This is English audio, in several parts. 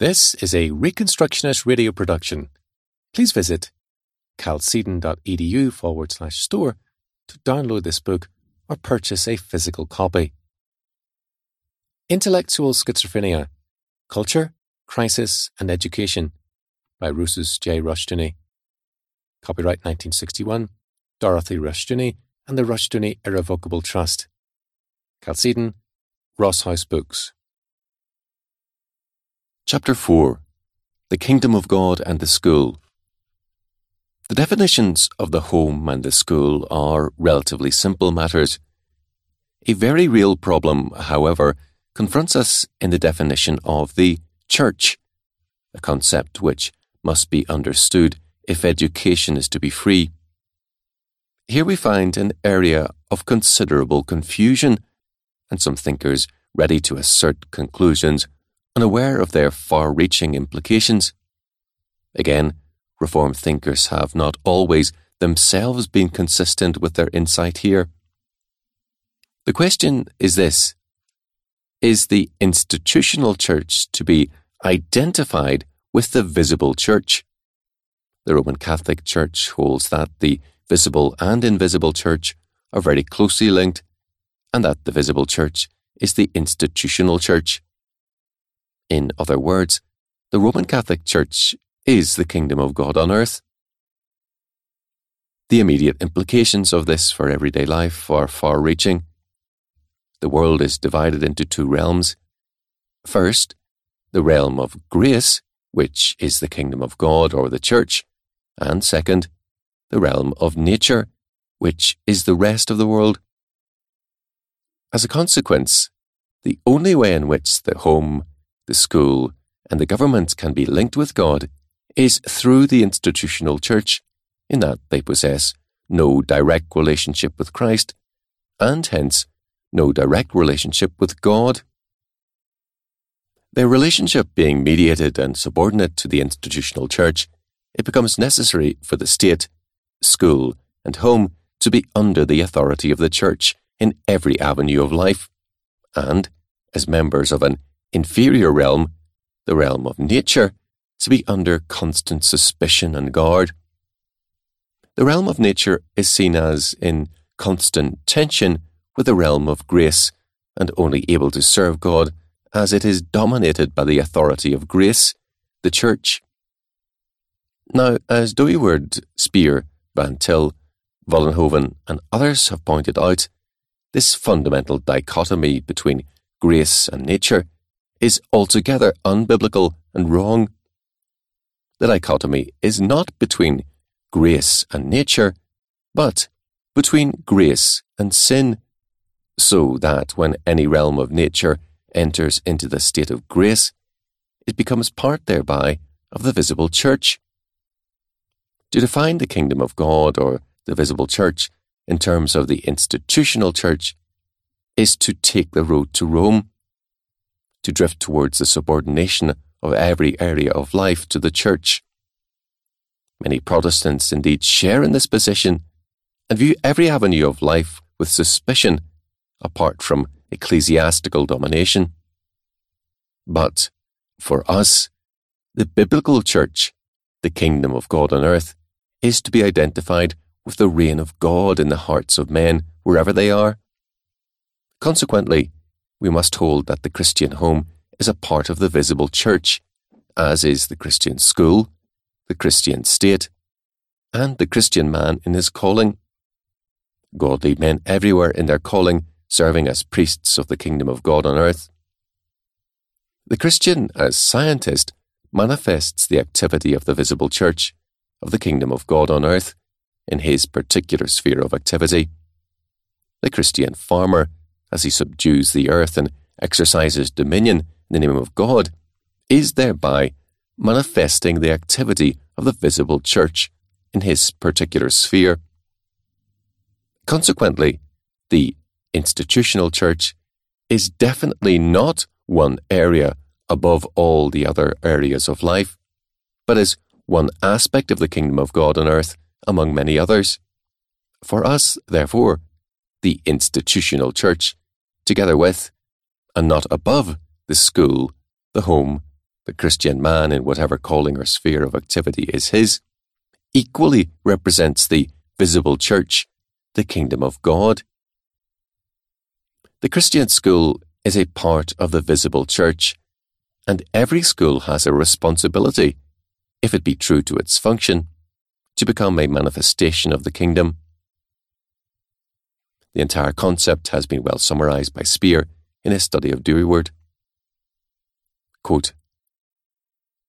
This is a Reconstructionist radio production. Please visit chalcedon.edu forward slash store to download this book or purchase a physical copy. Intellectual Schizophrenia Culture, Crisis and Education by Rousas J. Rushdoony. Copyright 1961, Dorothy Rushdoony and the Rushdoony Irrevocable Trust. Chalcedon, Ross House Books. Chapter 4 The Kingdom of God and the School. The definitions of the home and the school are relatively simple matters. A very real problem, however, confronts us in the definition of the church, a concept which must be understood if education is to be free. Here we find an area of considerable confusion, and some thinkers ready to assert conclusions unaware of their far reaching implications. Again, reform thinkers have not always themselves been consistent with their insight here. The question is this Is the institutional church to be identified with the visible church? The Roman Catholic Church holds that the visible and invisible church are very closely linked, and that the visible church is the institutional church. In other words, the Roman Catholic Church is the kingdom of God on earth. The immediate implications of this for everyday life are far reaching. The world is divided into two realms. First, the realm of grace, which is the kingdom of God or the church, and second, the realm of nature, which is the rest of the world. As a consequence, the only way in which the home, the school, and the government can be linked with God is through the institutional church, in that they possess no direct relationship with Christ, and hence no direct relationship with God. Their relationship being mediated and subordinate to the institutional church, it becomes necessary for the state, school, and home to be under the authority of the church in every avenue of life, and, as members of an inferior realm, the realm of nature, to be under constant suspicion and guard. The realm of nature is seen as in constant tension with the realm of grace, and only able to serve God as it is dominated by the authority of grace, the Church. Now, as Dooyeweerd, Spier, Van Til, Vollenhoven, and others have pointed out, this fundamental dichotomy between grace and nature is altogether unbiblical and wrong. The dichotomy is not between grace and nature, but between grace and sin, so that when any realm of nature enters into the state of grace, it becomes part thereby of the visible church. To define the kingdom of God or the visible church in terms of the institutional church is to take the road to Rome to drift towards the subordination of every area of life to the Church. Many Protestants indeed share in this position and view every avenue of life with suspicion apart from ecclesiastical domination. But for us, the biblical church, the kingdom of God on earth, is to be identified with the reign of God in the hearts of men wherever they are. Consequently, we must hold that the Christian home is a part of the visible church, as is the Christian school, the Christian state, and the Christian man in his calling. Godly men everywhere in their calling, serving as priests of the kingdom of God on earth. The Christian, as scientist, manifests the activity of the visible church, of the kingdom of God on earth, in his particular sphere of activity. The Christian farmer as he subdues the earth and exercises dominion in the name of God, is thereby manifesting the activity of the visible church in his particular sphere. Consequently, the institutional church is definitely not one area above all the other areas of life, but is one aspect of the kingdom of God on earth among many others. For us, therefore, the institutional church, together with, and not above, the school, the home, the Christian man in whatever calling or sphere of activity is his, equally represents the visible church, the kingdom of God. The Christian school is a part of the visible church, and every school has a responsibility, if it be true to its function, to become a manifestation of the kingdom. The entire concept has been well summarized by Spier in his study of Dewey Quote,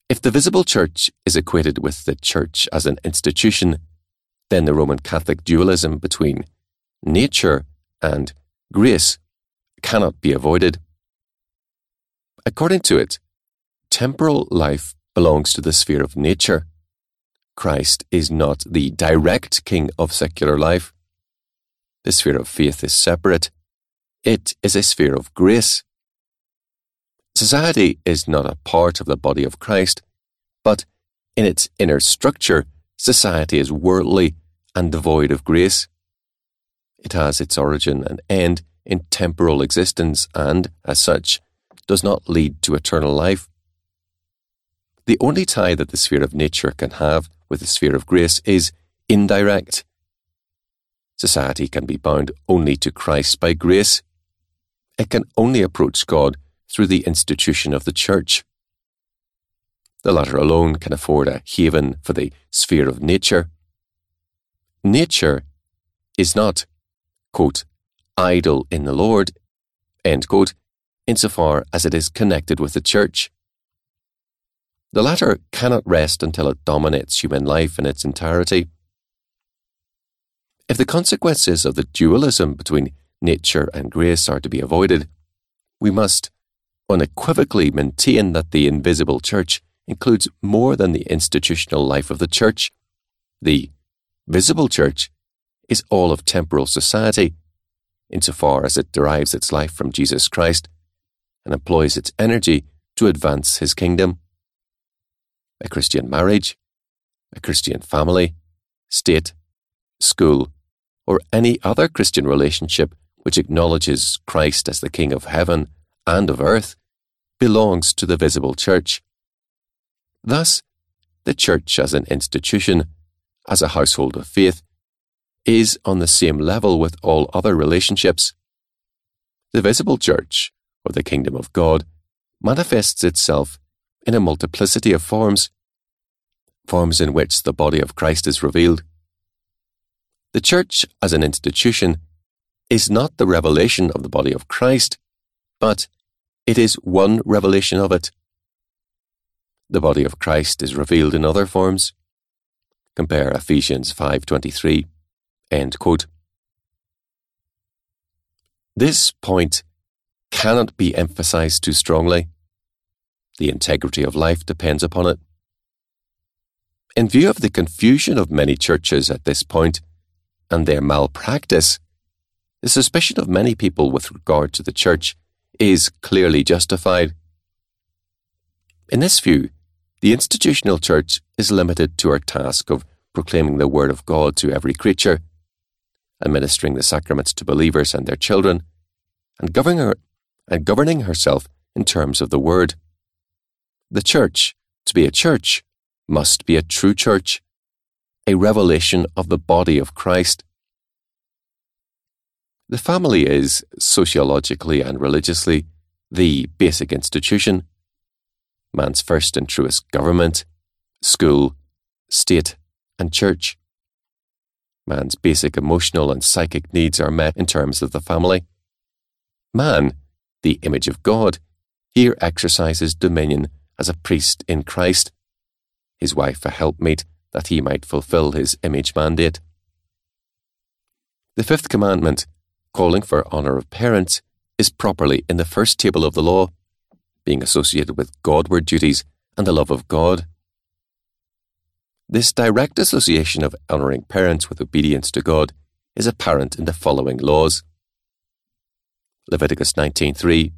if the visible church is equated with the church as an institution, then the Roman Catholic dualism between nature and grace cannot be avoided. According to it, temporal life belongs to the sphere of nature. Christ is not the direct king of secular life. The sphere of faith is separate. It is a sphere of grace. Society is not a part of the body of Christ, but in its inner structure, society is worldly and devoid of grace. It has its origin and end in temporal existence and, as such, does not lead to eternal life. The only tie that the sphere of nature can have with the sphere of grace is indirect. Society can be bound only to Christ by grace. It can only approach God through the institution of the church. The latter alone can afford a haven for the sphere of nature. Nature is not, quote, idle in the Lord, end quote, insofar as it is connected with the church. The latter cannot rest until it dominates human life in its entirety. If the consequences of the dualism between nature and grace are to be avoided, we must unequivocally maintain that the invisible church includes more than the institutional life of the church. The visible church is all of temporal society, insofar as it derives its life from Jesus Christ and employs its energy to advance his kingdom. A Christian marriage, a Christian family, state, school, or any other Christian relationship which acknowledges Christ as the King of heaven and of earth belongs to the visible church. Thus, the church as an institution, as a household of faith, is on the same level with all other relationships. The visible church, or the kingdom of God, manifests itself in a multiplicity of forms, forms in which the body of Christ is revealed. The church as an institution is not the revelation of the body of Christ, but it is one revelation of it. The body of Christ is revealed in other forms. Compare Ephesians 5:23. End quote. This point cannot be emphasized too strongly. The integrity of life depends upon it. In view of the confusion of many churches at this point and their malpractice, the suspicion of many people with regard to the church is clearly justified. In this view, the institutional church is limited to her task of proclaiming the word of God to every creature, administering the sacraments to believers and their children, and governing, her, and governing herself in terms of the word. The church, to be a church, must be a true church, a revelation of the body of Christ. The family is, sociologically and religiously, the basic institution, man's first and truest government, school, state, and church. Man's basic emotional and psychic needs are met in terms of the family. Man, the image of God, here exercises dominion as a priest in Christ, his wife a helpmate that he might fulfill his image mandate. The fifth commandment, calling for honour of parents, is properly in the first table of the law being associated with Godward duties and the love of God. This direct association of honouring parents with obedience to God is apparent in the following laws. Leviticus 19:3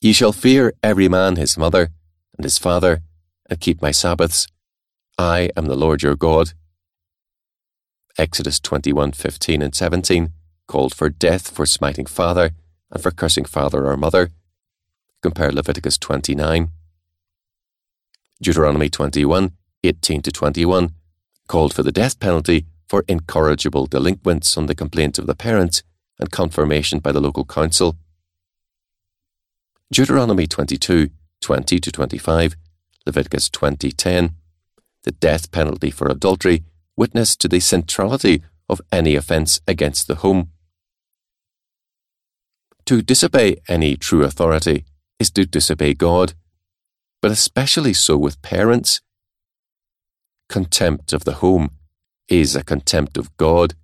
Ye shall fear every man his mother and his father, and keep my Sabbaths. I am the Lord your God. Exodus 21:15 and 17 called for death for smiting father and for cursing father or mother, Compare Leviticus 29, Deuteronomy 21, 18 to 21, called for the death penalty for incorrigible delinquents on the complaint of the parents and confirmation by the local council. Deuteronomy 22, 20 to 25, Leviticus 20, 10, the death penalty for adultery witness to the centrality of any offence against the home. To disobey any true authority is to disobey God, but especially so with parents. Contempt of the home is a contempt of God,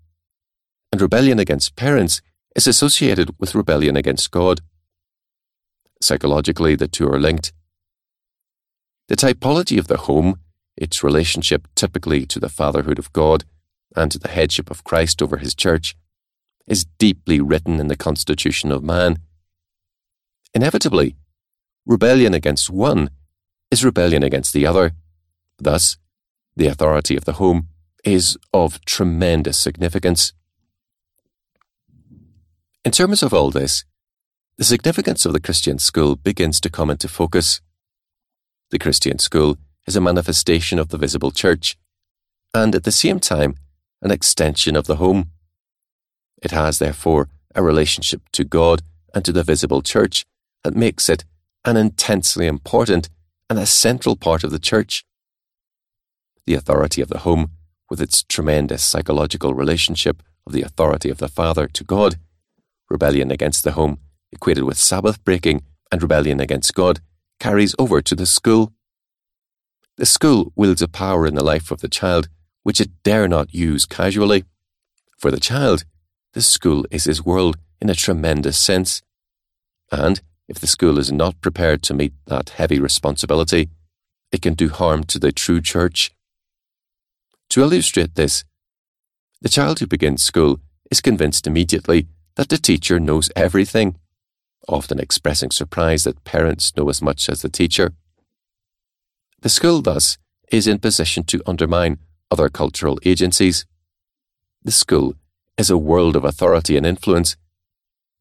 and rebellion against parents is associated with rebellion against God. Psychologically, the two are linked. The typology of the home, its relationship typically to the fatherhood of God and to the headship of Christ over his church, is deeply written in the constitution of man. Inevitably, rebellion against one is rebellion against the other. Thus, the authority of the home is of tremendous significance. In terms of all this, the significance of the Christian school begins to come into focus. The Christian school is a manifestation of the visible church, and at the same time, an extension of the home. It has, therefore, a relationship to God and to the visible church that makes it an intensely important and a central part of the church. The authority of the home, with its tremendous psychological relationship of the authority of the Father to God, rebellion against the home, equated with Sabbath breaking and rebellion against God, carries over to the school. The school wields a power in the life of the child which it dare not use casually. For the child, the school is his world in a tremendous sense. And if the school is not prepared to meet that heavy responsibility, it can do harm to the true church. To illustrate this, the child who begins school is convinced immediately that the teacher knows everything, often expressing surprise that parents know as much as the teacher. The school, thus, is in position to undermine other cultural agencies. The school is a world of authority and influence,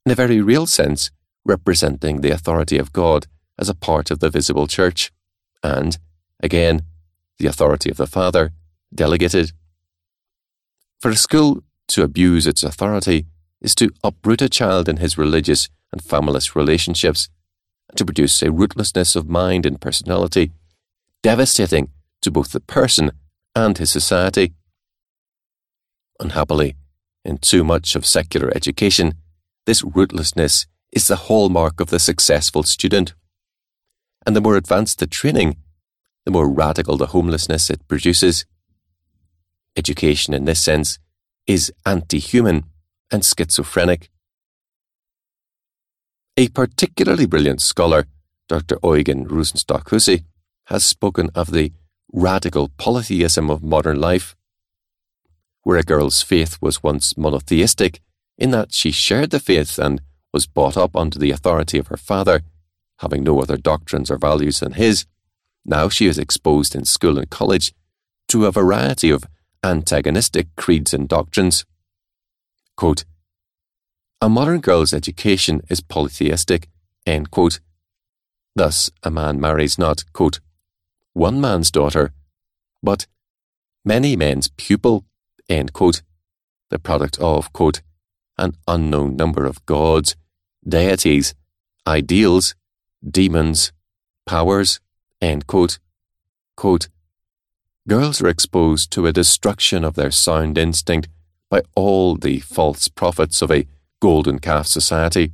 in a very real sense, representing the authority of God as a part of the visible church, and, again, the authority of the Father, delegated. For a school to abuse its authority is to uproot a child in his religious and familist relationships, and to produce a rootlessness of mind and personality, devastating to both the person and his society. Unhappily, in too much of secular education, this rootlessness is the hallmark of the successful student. And the more advanced the training, the more radical the homelessness it produces. Education, in this sense, is anti human and schizophrenic. A particularly brilliant scholar, Dr. Eugen Rosenstock-Huessy, has spoken of the radical polytheism of modern life, where a girl's faith was once monotheistic in that she shared the faith and was brought up under the authority of her father, having no other doctrines or values than his. Now she is exposed in school and college to a variety of antagonistic creeds and doctrines. Quote, a modern girl's education is polytheistic. Thus, a man marries not, quote, one man's daughter, but many men's pupil, quote, the product of, quote, an unknown number of gods, deities, ideals, demons, powers, quote. Quote, Girls are exposed to a destruction of their sound instinct by all the false prophets of a golden calf society.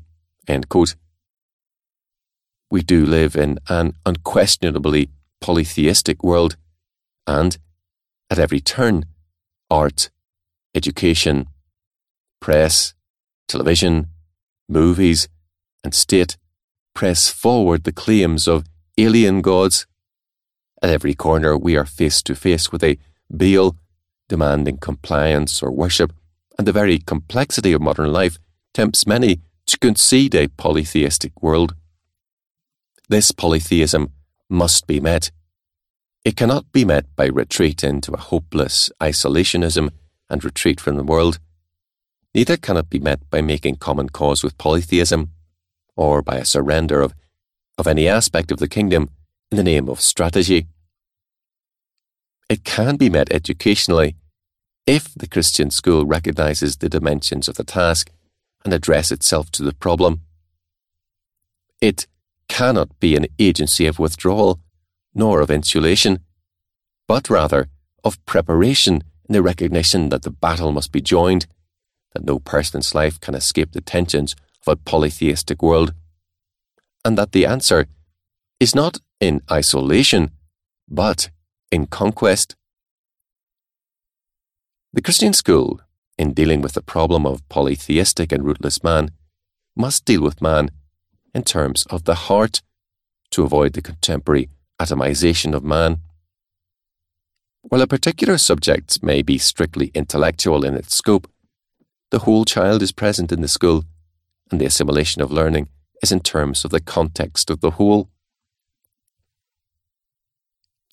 We do live in an unquestionably polytheistic world, and at every turn, art, education, press, television, movies, and state press forward the claims of alien gods. At every corner, we are face to face with a Baal demanding compliance or worship, and the very complexity of modern life tempts many to concede a polytheistic world. This polytheism must be met. It cannot be met by retreat into a hopeless isolationism and retreat from the world. Neither can it be met by making common cause with polytheism, or by a surrender of, of any aspect of the kingdom in the name of strategy, it can be met educationally if the Christian school recognizes the dimensions of the task and address itself to the problem. It cannot be an agency of withdrawal nor of insulation, but rather of preparation in the recognition that the battle must be joined, that no person's life can escape the tensions of a polytheistic world, and that the answer is not in isolation, but in conquest. The Christian school, in dealing with the problem of polytheistic and rootless man, must deal with man in terms of the heart to avoid the contemporary atomization of man. While a particular subject may be strictly intellectual in its scope, the whole child is present in the school, and the assimilation of learning is in terms of the context of the whole.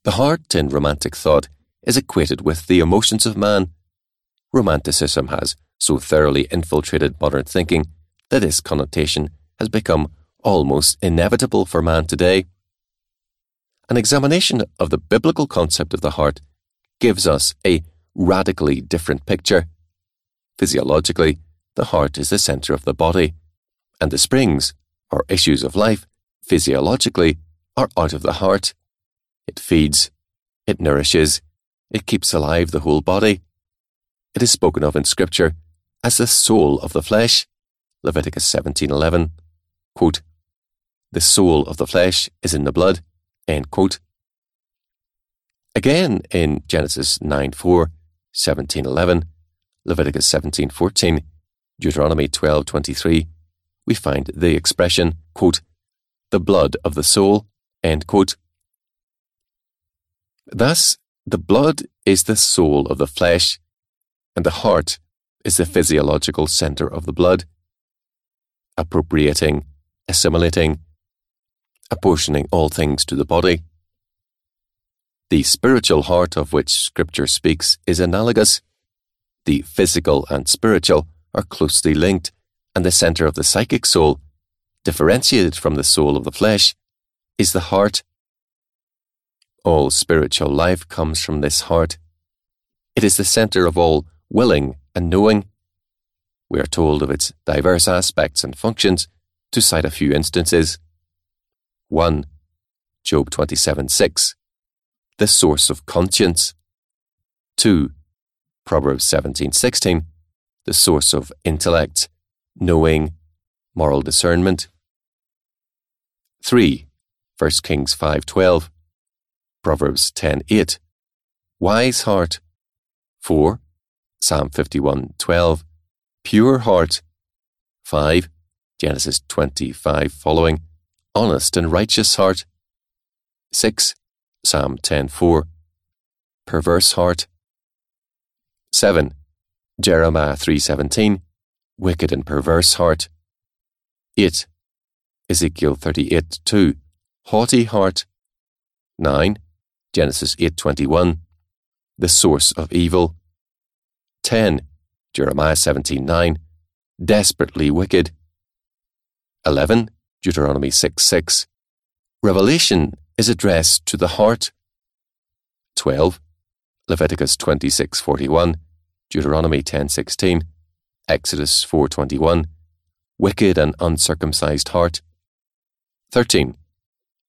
The heart in romantic thought is equated with the emotions of man. Romanticism has so thoroughly infiltrated modern thinking that this connotation has become almost inevitable for man today. An examination of the biblical concept of the heart gives us a radically different picture. Physiologically, the heart is the center of the body, and the springs, or issues of life, physiologically, are out of the heart. It feeds, it nourishes, it keeps alive the whole body. It is spoken of in Scripture as the soul of the flesh. Leviticus 17:11. The soul of the flesh is in the blood. End quote. Again in Genesis 9 4, 17 11, Leviticus 17 14, Deuteronomy 12 23, we find the expression, quote, the blood of the soul, end quote. Thus, the blood is the soul of the flesh, and the heart is the physiological center of the blood, appropriating, assimilating, apportioning all things to the body. The spiritual heart of which Scripture speaks is analogous. The physical and spiritual are closely linked, and the center of the psychic soul, differentiated from the soul of the flesh, is the heart all spiritual life comes from this heart. It is the center of all willing and knowing. We are told of its diverse aspects and functions, to cite a few instances. 1. Job 27 6. The source of conscience. 2. Proverbs 17 16. The source of intellect, knowing, moral discernment. 3. 1 Kings 5 12 Proverbs 10:8. Wise heart. 4. Psalm 51:12. Pure heart. 5. Genesis 25 following. Honest and righteous heart. 6. Psalm 10:4. Perverse heart. 7. Jeremiah 3:17. Wicked and perverse heart. 8. Ezekiel 38:2. Haughty heart. 9. Genesis 8:21, the source of evil. 10. Jeremiah 17:9, desperately wicked. 11. Deuteronomy 6:6, 6, revelation is addressed to the heart. 12. Leviticus 26:41, Deuteronomy 10:16, Exodus 4:21, wicked and uncircumcised heart. 13.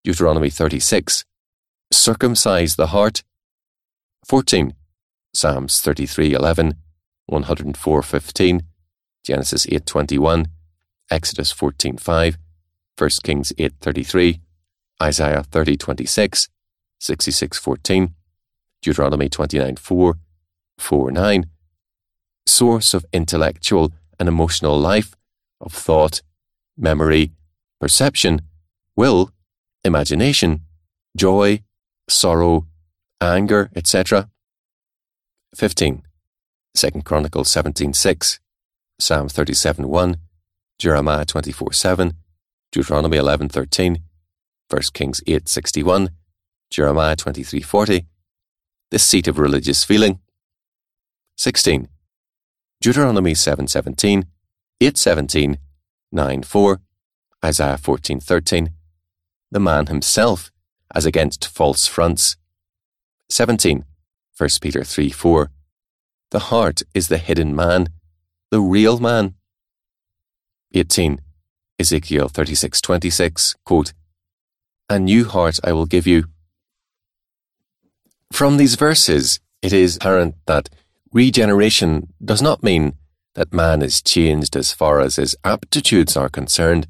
Deuteronomy 36, circumcise the heart. 14. Psalms 33:11, 104:15, Genesis 8:21, Exodus 14:5, 1 Kings 8:33, Isaiah 30:26, 66:14, Deuteronomy 29:4, 4:9. Source of intellectual and emotional life, of thought, memory, perception, will, imagination, joy, sorrow, anger, etc. 15. 2 Chronicles 17.6, Psalm 37.1, Jeremiah 24.7, Deuteronomy 11.13, 1 Kings 8.61, Jeremiah 23.40, the seat of religious feeling. 16. Deuteronomy 7.17, 8.17, 9.4, Isaiah 14.13, the man himself as against false fronts. 17. 1 Peter 3 4. The heart is the hidden man, the real man. 18. Ezekiel 36:26, quote, A new heart I will give you. From these verses, it is apparent that regeneration does not mean that man is changed as far as his aptitudes are concerned.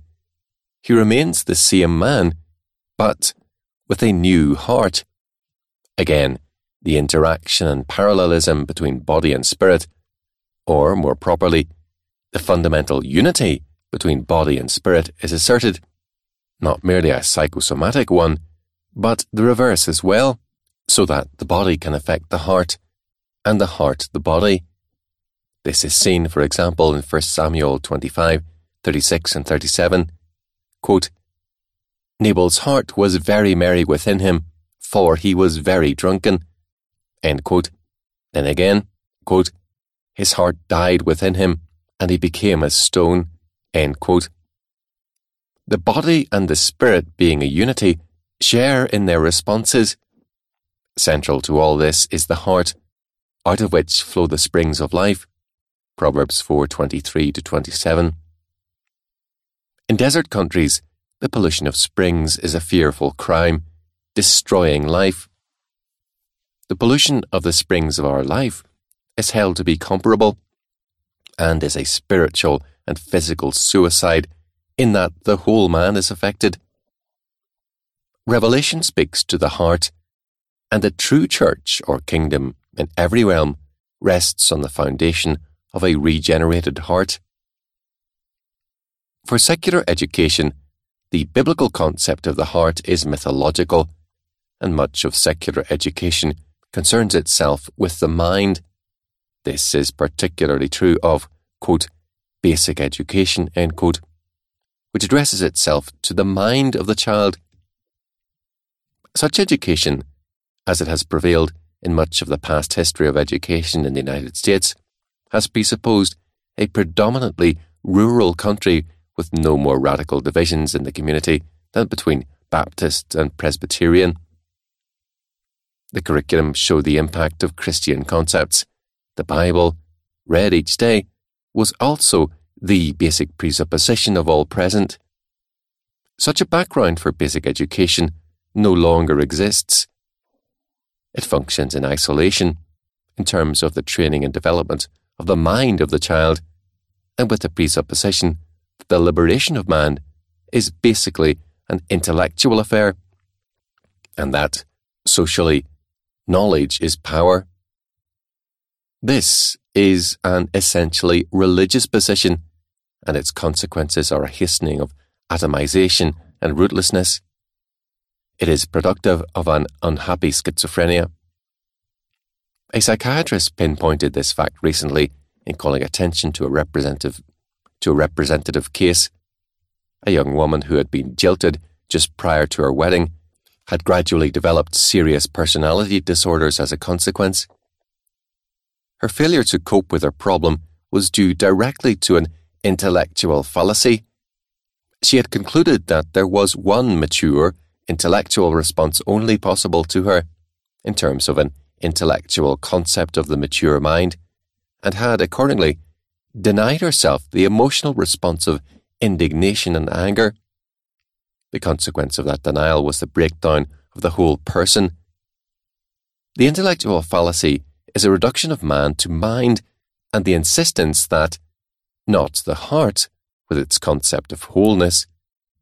He remains the same man, but with a new heart. Again, the interaction and parallelism between body and spirit, or more properly, the fundamental unity between body and spirit is asserted, not merely a psychosomatic one, but the reverse as well, so that the body can affect the heart, and the heart the body. This is seen, for example, in 1 Samuel 25, 36 and 37. Quote, Nabal's heart was very merry within him, for he was very drunken. End quote. Then again, quote, His heart died within him, and he became as stone. The body and the spirit, being a unity, share in their responses. Central to all this is the heart, out of which flow the springs of life. Proverbs 4:23 to 27. In desert countries, the pollution of springs is a fearful crime, destroying life. The pollution of the springs of our life is held to be comparable and is a spiritual and physical suicide in that the whole man is affected. Revelation speaks to the heart, and the true church or kingdom in every realm rests on the foundation of a regenerated heart. For secular education, the biblical concept of the heart is mythological, and much of secular education concerns itself with the mind. This is particularly true of, quote, basic education, end quote, which addresses itself to the mind of the child. Such education, as it has prevailed in much of the past history of education in the United States, has presupposed a predominantly rural country with no more radical divisions in the community than between Baptist and Presbyterian. The curriculum showed the impact of Christian concepts. The Bible, read each day, was also the basic presupposition of all present. Such a background for basic education no longer exists. It functions in isolation, in terms of the training and development of the mind of the child, and with the presupposition that the liberation of man is basically an intellectual affair, and that, socially, knowledge is power. This is an essentially religious position, and its consequences are a hastening of atomization and rootlessness. It is productive of an unhappy schizophrenia. A psychiatrist pinpointed this fact recently in calling attention to a representative to a representative case. A young woman who had been jilted just prior to her wedding had gradually developed serious personality disorders as a consequence. Her failure to cope with her problem was due directly to an intellectual fallacy. She had concluded that there was one mature, intellectual response only possible to her, in terms of an intellectual concept of the mature mind, and had accordingly denied herself the emotional response of indignation and anger. The consequence of that denial was the breakdown of the whole person. The intellectual fallacy is a reduction of man to mind and the insistence that not the heart, with its concept of wholeness,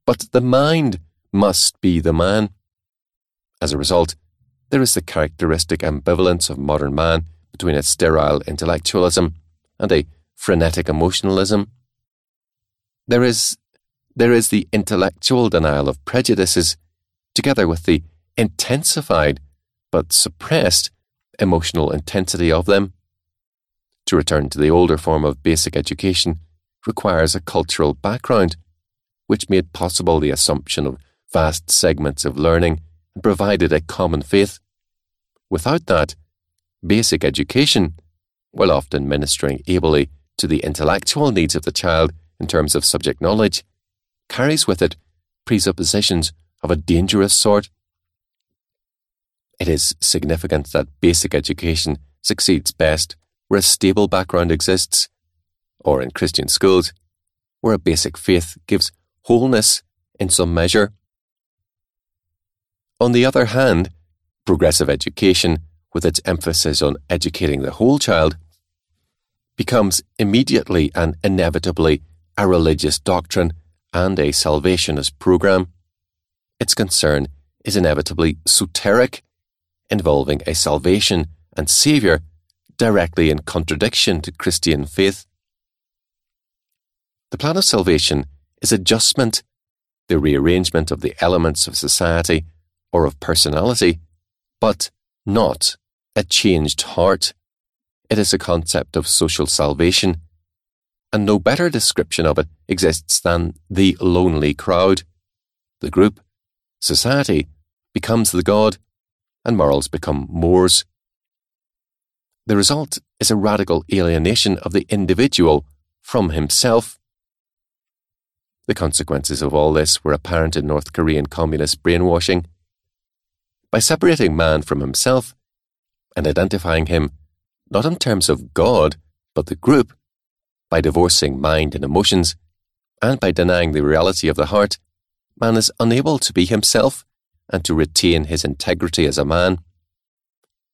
but the mind must be the man. As a result, there is the characteristic ambivalence of modern man between a sterile intellectualism and a frenetic emotionalism. There is, there is the intellectual denial of prejudices, together with the intensified but suppressed emotional intensity of them. To return to the older form of basic education requires a cultural background, which made possible the assumption of vast segments of learning and provided a common faith. Without that, basic education, while often ministering ably to the intellectual needs of the child in terms of subject knowledge, carries with it presuppositions of a dangerous sort. It is significant that basic education succeeds best where a stable background exists, or in Christian schools, where a basic faith gives wholeness in some measure. On the other hand, progressive education, with its emphasis on educating the whole child, becomes immediately and inevitably a religious doctrine and a salvationist program. Its concern is inevitably soteric, involving a salvation and Saviour directly in contradiction to Christian faith. The plan of salvation is adjustment, the rearrangement of the elements of society or of personality, but not a changed heart. It is a concept of social salvation, and no better description of it exists than the lonely crowd. The group, society, becomes the God, and morals become mores. The result is a radical alienation of the individual from himself. The consequences of all this were apparent in North Korean communist brainwashing. By separating man from himself and identifying him not in terms of God, but the group, by divorcing mind and emotions, and by denying the reality of the heart, man is unable to be himself and to retain his integrity as a man.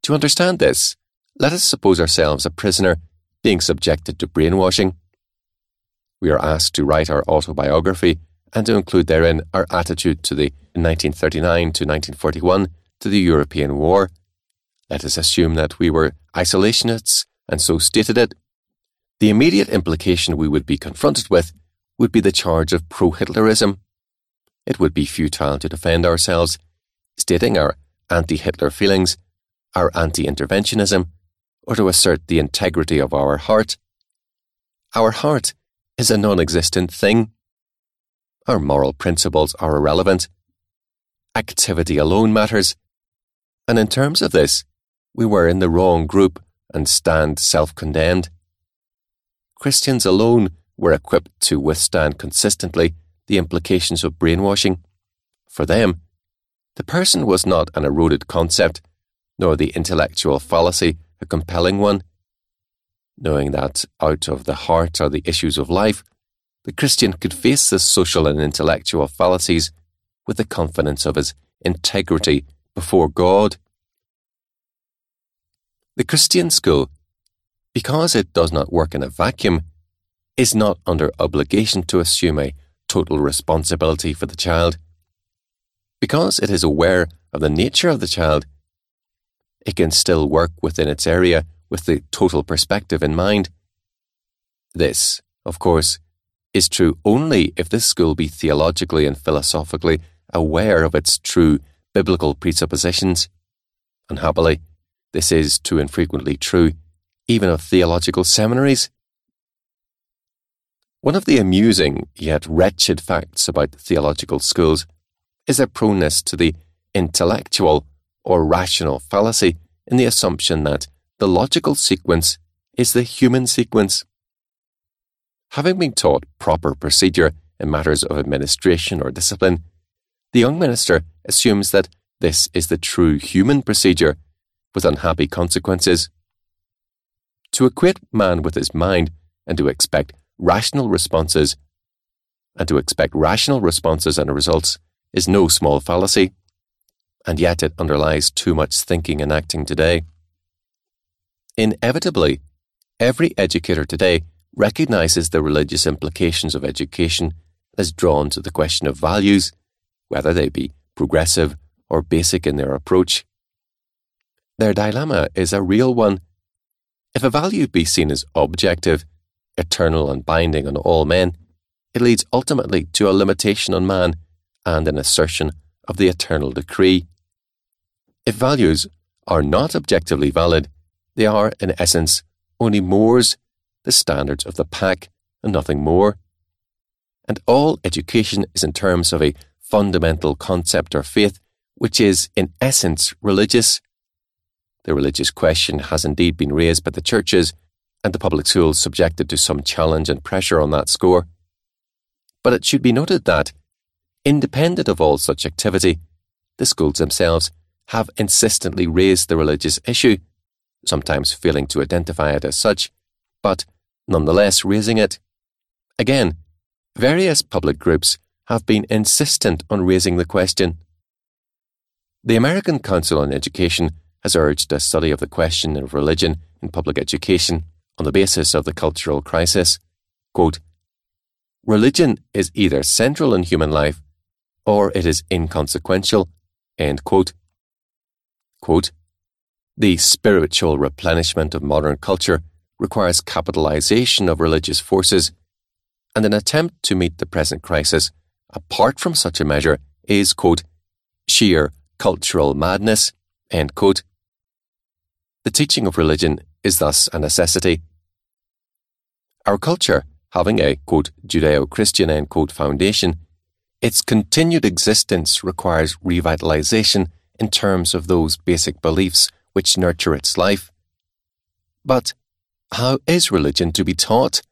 To understand this, let us suppose ourselves a prisoner being subjected to brainwashing. We are asked to write our autobiography and to include therein our attitude to the 1939 to 1941 to the European War. Let us assume that we were isolationists and so stated it. The immediate implication we would be confronted with would be the charge of pro Hitlerism. It would be futile to defend ourselves, stating our anti Hitler feelings, our anti interventionism, or to assert the integrity of our heart. Our heart is a non existent thing. Our moral principles are irrelevant. Activity alone matters. And in terms of this, we were in the wrong group and stand self condemned. Christians alone were equipped to withstand consistently the implications of brainwashing. For them, the person was not an eroded concept, nor the intellectual fallacy a compelling one. Knowing that out of the heart are the issues of life, the Christian could face the social and intellectual fallacies with the confidence of his integrity before God. The Christian school, because it does not work in a vacuum, is not under obligation to assume a total responsibility for the child. Because it is aware of the nature of the child, it can still work within its area with the total perspective in mind. This, of course, is true only if this school be theologically and philosophically aware of its true biblical presuppositions. Unhappily, this is too infrequently true, even of theological seminaries. One of the amusing yet wretched facts about theological schools is their proneness to the intellectual or rational fallacy in the assumption that the logical sequence is the human sequence. Having been taught proper procedure in matters of administration or discipline, the young minister assumes that this is the true human procedure with unhappy consequences. To equate man with his mind and to expect rational responses and to expect rational responses and results is no small fallacy and yet it underlies too much thinking and acting today. Inevitably, every educator today recognizes the religious implications of education as drawn to the question of values, whether they be progressive or basic in their approach. Their dilemma is a real one. If a value be seen as objective, eternal, and binding on all men, it leads ultimately to a limitation on man and an assertion of the eternal decree. If values are not objectively valid, they are, in essence, only mores, the standards of the pack, and nothing more. And all education is in terms of a fundamental concept or faith, which is, in essence, religious. The religious question has indeed been raised by the churches, and the public schools subjected to some challenge and pressure on that score. But it should be noted that, independent of all such activity, the schools themselves have insistently raised the religious issue, sometimes failing to identify it as such, but nonetheless raising it. Again, various public groups have been insistent on raising the question. The American Council on Education has urged a study of the question of religion in public education on the basis of the cultural crisis. Quote, Religion is either central in human life or it is inconsequential. End quote. Quote, the spiritual replenishment of modern culture requires capitalization of religious forces, and an attempt to meet the present crisis, apart from such a measure, is, quote, sheer cultural madness, end quote. The teaching of religion is thus a necessity. Our culture, having a, quote, Judeo Christian, end quote, foundation, its continued existence requires revitalization in terms of those basic beliefs which nurture its life. But how is religion to be taught?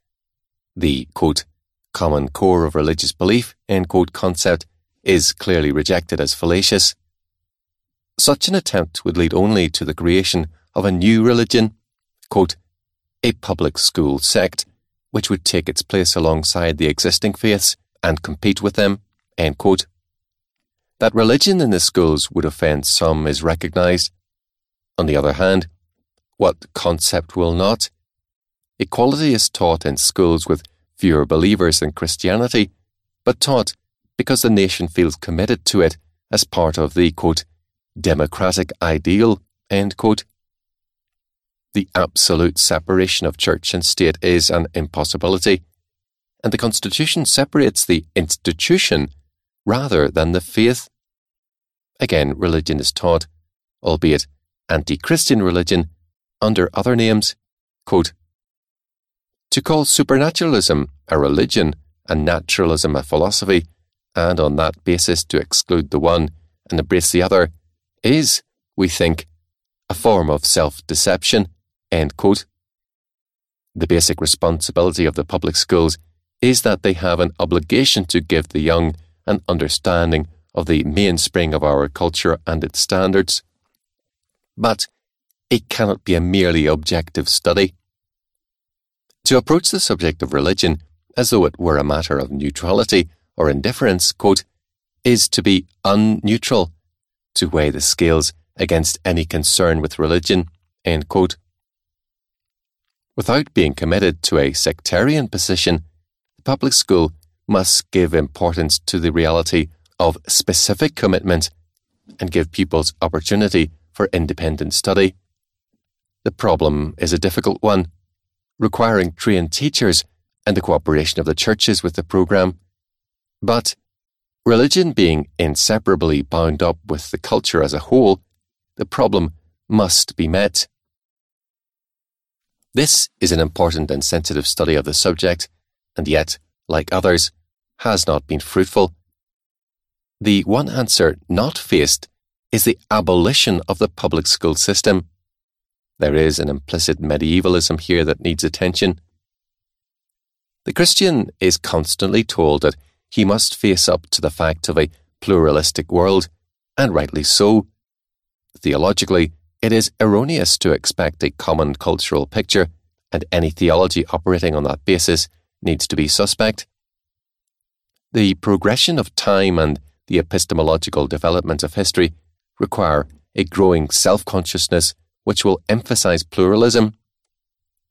The, quote, common core of religious belief, end quote, concept is clearly rejected as fallacious. Such an attempt would lead only to the creation of a new religion, quote, a public school sect, which would take its place alongside the existing faiths and compete with them. That religion in the schools would offend some is recognized. On the other hand, what concept will not? Equality is taught in schools with fewer believers in Christianity, but taught because the nation feels committed to it as part of the, quote, democratic ideal, end quote. The absolute separation of church and state is an impossibility, and the Constitution separates the institution rather than the faith. Again, religion is taught, albeit anti Christian religion, under other names. Quote, to call supernaturalism a religion and naturalism a philosophy, and on that basis to exclude the one and embrace the other, is, we think, a form of self deception. End quote. The basic responsibility of the public schools is that they have an obligation to give the young an understanding of the mainspring of our culture and its standards. But it cannot be a merely objective study. To approach the subject of religion as though it were a matter of neutrality or indifference, quote, is to be unneutral, to weigh the scales against any concern with religion, end quote. Without being committed to a sectarian position, the public school must give importance to the reality of specific commitment and give pupils opportunity for independent study. The problem is a difficult one, requiring trained teachers and the cooperation of the churches with the programme. But religion being inseparably bound up with the culture as a whole, the problem must be met. This is an important and sensitive study of the subject, and yet, like others, has not been fruitful. The one answer not faced is the abolition of the public school system. There is an implicit medievalism here that needs attention. The Christian is constantly told that he must face up to the fact of a pluralistic world, and rightly so. Theologically, it is erroneous to expect a common cultural picture, and any theology operating on that basis needs to be suspect. The progression of time and the epistemological development of history require a growing self consciousness which will emphasize pluralism.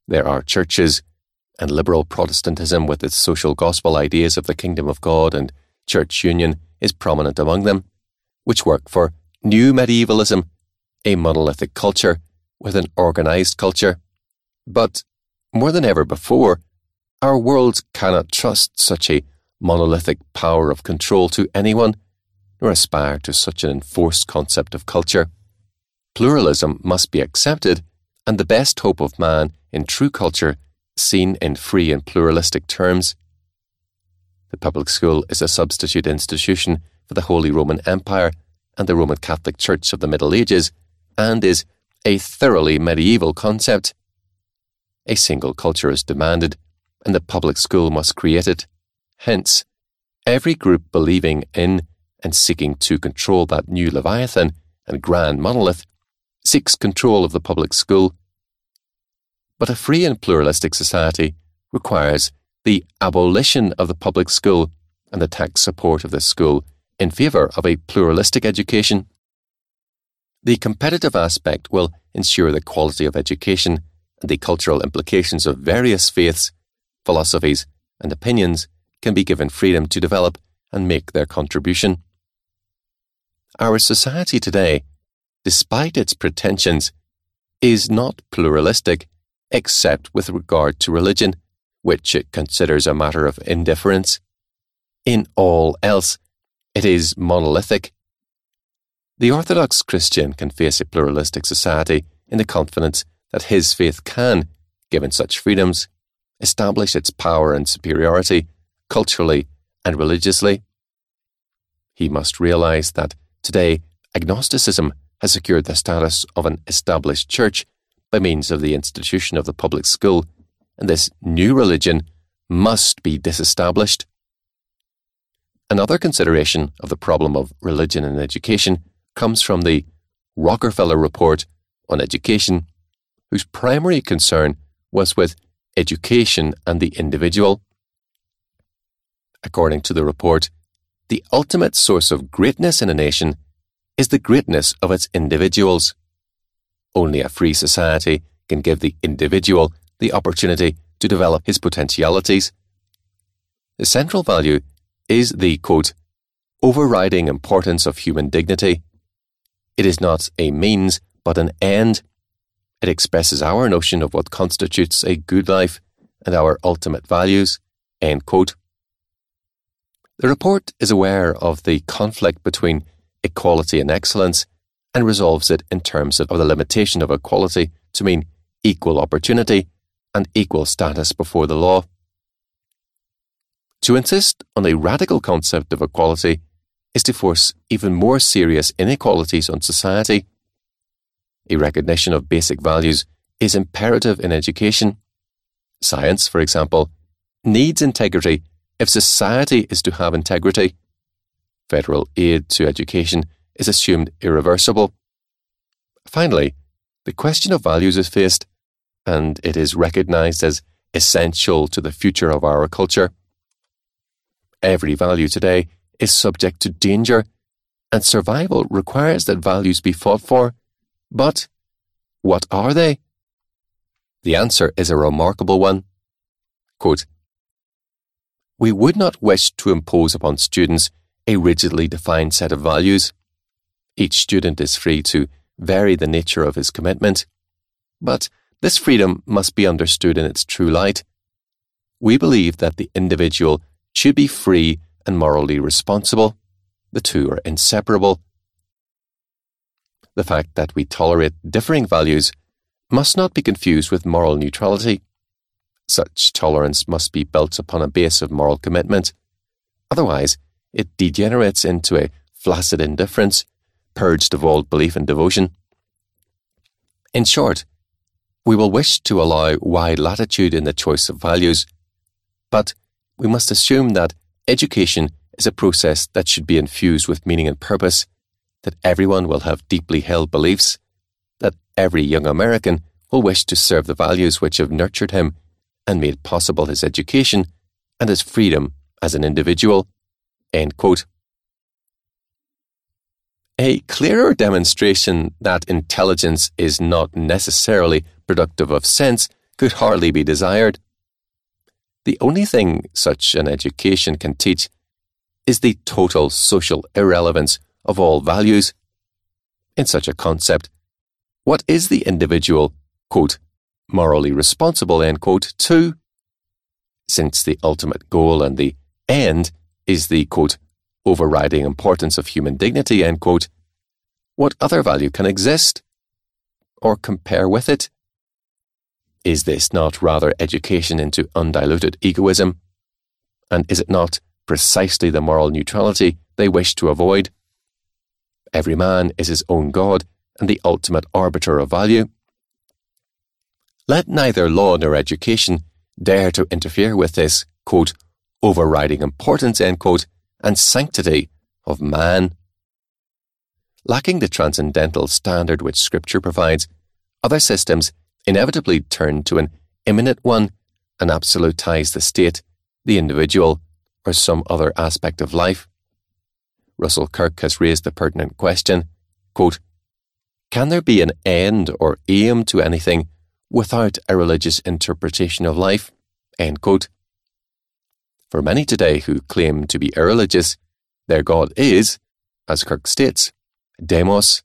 There are churches, and liberal Protestantism, with its social gospel ideas of the kingdom of God and church union, is prominent among them, which work for new medievalism, a monolithic culture with an organized culture. But more than ever before, our world cannot trust such a monolithic power of control to anyone, nor aspire to such an enforced concept of culture. Pluralism must be accepted, and the best hope of man in true culture seen in free and pluralistic terms. The public school is a substitute institution for the Holy Roman Empire and the Roman Catholic Church of the Middle Ages, and is a thoroughly medieval concept. A single culture is demanded, and the public school must create it. Hence, every group believing in and seeking to control that new Leviathan and grand monolith, seeks control of the public school. But a free and pluralistic society requires the abolition of the public school and the tax support of the school in favour of a pluralistic education. The competitive aspect will ensure the quality of education and the cultural implications of various faiths, philosophies, and opinions can be given freedom to develop and make their contribution. Our society today, despite its pretensions, is not pluralistic except with regard to religion, which it considers a matter of indifference. In all else, it is monolithic. The Orthodox Christian can face a pluralistic society in the confidence that his faith can, given such freedoms, establish its power and superiority culturally and religiously. He must realize that today agnosticism has secured the status of an established church by means of the institution of the public school, and this new religion must be disestablished. Another consideration of the problem of religion and education comes from the Rockefeller Report on Education, whose primary concern was with education and the individual. According to the report, the ultimate source of greatness in a nation is the greatness of its individuals. Only a free society can give the individual the opportunity to develop his potentialities. The central value is the quote, overriding importance of human dignity. It is not a means, but an end. It expresses our notion of what constitutes a good life and our ultimate values. End quote. The report is aware of the conflict between equality and excellence and resolves it in terms of the limitation of equality to mean equal opportunity and equal status before the law. To insist on a radical concept of equality is to force even more serious inequalities on society. A recognition of basic values is imperative in education. Science, for example, needs integrity if society is to have integrity. Federal aid to education is assumed irreversible. Finally, the question of values is faced, and it is recognized as essential to the future of our culture. Every value today is subject to danger, and survival requires that values be fought for. But what are they? The answer is a remarkable one. Quote, we would not wish to impose upon students a rigidly defined set of values. Each student is free to vary the nature of his commitment, but this freedom must be understood in its true light. We believe that the individual should be free and morally responsible. The two are inseparable. The fact that we tolerate differing values must not be confused with moral neutrality. Such tolerance must be built upon a base of moral commitment. Otherwise, it degenerates into a flaccid indifference, purged of all belief and devotion. In short, we will wish to allow wide latitude in the choice of values, but we must assume that education is a process that should be infused with meaning and purpose, that everyone will have deeply held beliefs, that every young American will wish to serve the values which have nurtured him and made possible his education and his freedom as an individual. A clearer demonstration that intelligence is not necessarily productive of sense could hardly be desired. The only thing such an education can teach is the total social irrelevance of all values. In such a concept, what is the individual, quote, morally responsible, end quote, to, since the ultimate goal and the end is the, quote, overriding importance of human dignity, end quote, what other value can exist or compare with it? Is this not rather education into undiluted egoism? And is it not precisely the moral neutrality they wish to avoid? Every man is his own God and the ultimate arbiter of value. Let neither law nor education dare to interfere with this, quote, overriding importance, end quote, and sanctity of man. Lacking the transcendental standard which Scripture provides, other systems inevitably turn to an immanent one and absolutize the state, the individual, or some other aspect of life. Russell Kirk has raised the pertinent question quote, Can there be an end or aim to anything without a religious interpretation of life? End quote. For many today who claim to be irreligious, their God is, as Kirk states, demos.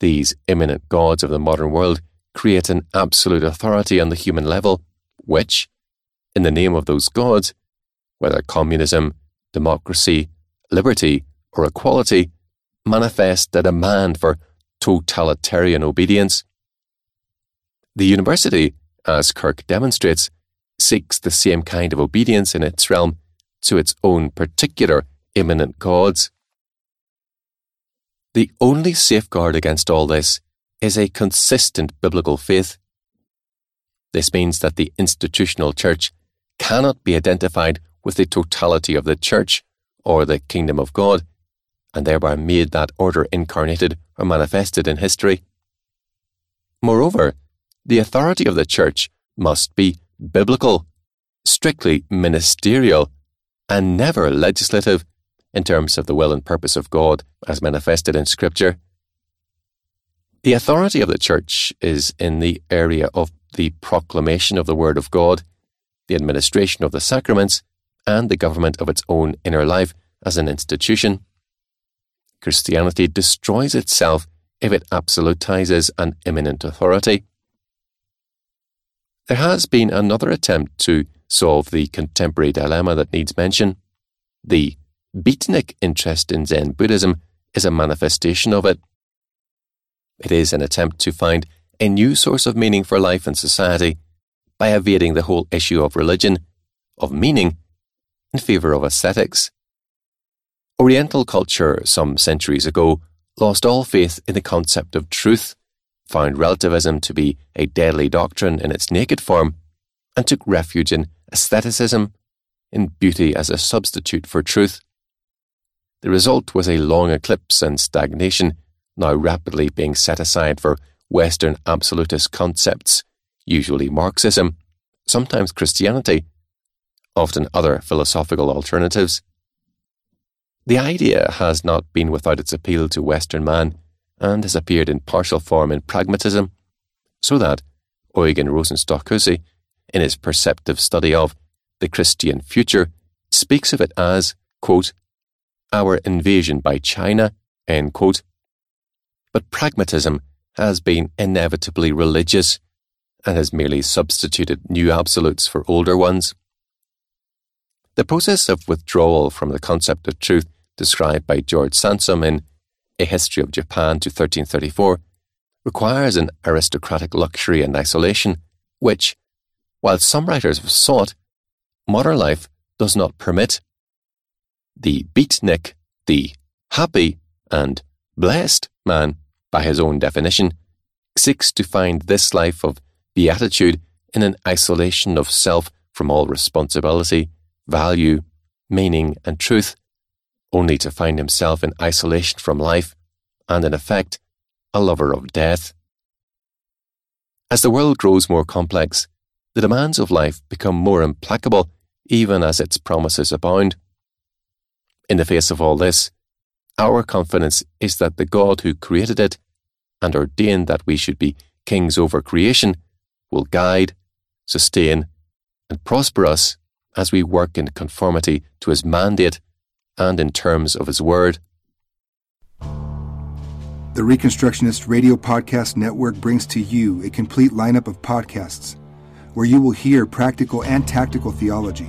These immanent gods of the modern world create an absolute authority on the human level, which, in the name of those gods, whether communism, democracy, liberty, or equality, manifest a demand for totalitarian obedience. The university, as Kirk demonstrates, seeks the same kind of obedience in its realm to its own particular immanent gods. The only safeguard against all this is a consistent biblical faith. This means that the institutional church cannot be identified with the totality of the church or the kingdom of God, and thereby made that order incarnated or manifested in history. Moreover, the authority of the church must be biblical, strictly ministerial, and never legislative in terms of the will and purpose of God as manifested in Scripture. The authority of the Church is in the area of the proclamation of the Word of God, the administration of the sacraments, and the government of its own inner life as an institution. Christianity destroys itself if it absolutizes an immanent authority. There has been another attempt to solve the contemporary dilemma that needs mention. The beatnik interest in Zen Buddhism is a manifestation of it. It is an attempt to find a new source of meaning for life and society by evading the whole issue of religion, of meaning, in favour of aesthetics. Oriental culture, some centuries ago, lost all faith in the concept of truth found relativism to be a deadly doctrine in its naked form, and took refuge in aestheticism, in beauty as a substitute for truth. The result was a long eclipse and stagnation, now rapidly being set aside for Western absolutist concepts, usually Marxism, sometimes Christianity, often other philosophical alternatives. The idea has not been without its appeal to Western man and has appeared in partial form in pragmatism, so that Eugen Rosenstock-Huessy, in his perceptive study of the Christian future, speaks of it as, quote, our invasion by China, end quote. But pragmatism has been inevitably religious and has merely substituted new absolutes for older ones. The process of withdrawal from the concept of truth described by George Sansom in a History of Japan to 1334, requires an aristocratic luxury and isolation, which, while some writers have sought, modern life does not permit. The beatnik, the happy and blessed man, by his own definition, seeks to find this life of beatitude in an isolation of self from all responsibility, value, meaning, and truth only to find himself in isolation from life and, in effect, a lover of death. As the world grows more complex, the demands of life become more implacable even as its promises abound. In the face of all this, our confidence is that the God who created it and ordained that we should be kings over creation will guide, sustain, and prosper us as we work in conformity to his mandate and in terms of His Word. The Reconstructionist Radio Podcast Network brings to you a complete lineup of podcasts where you will hear practical and tactical theology.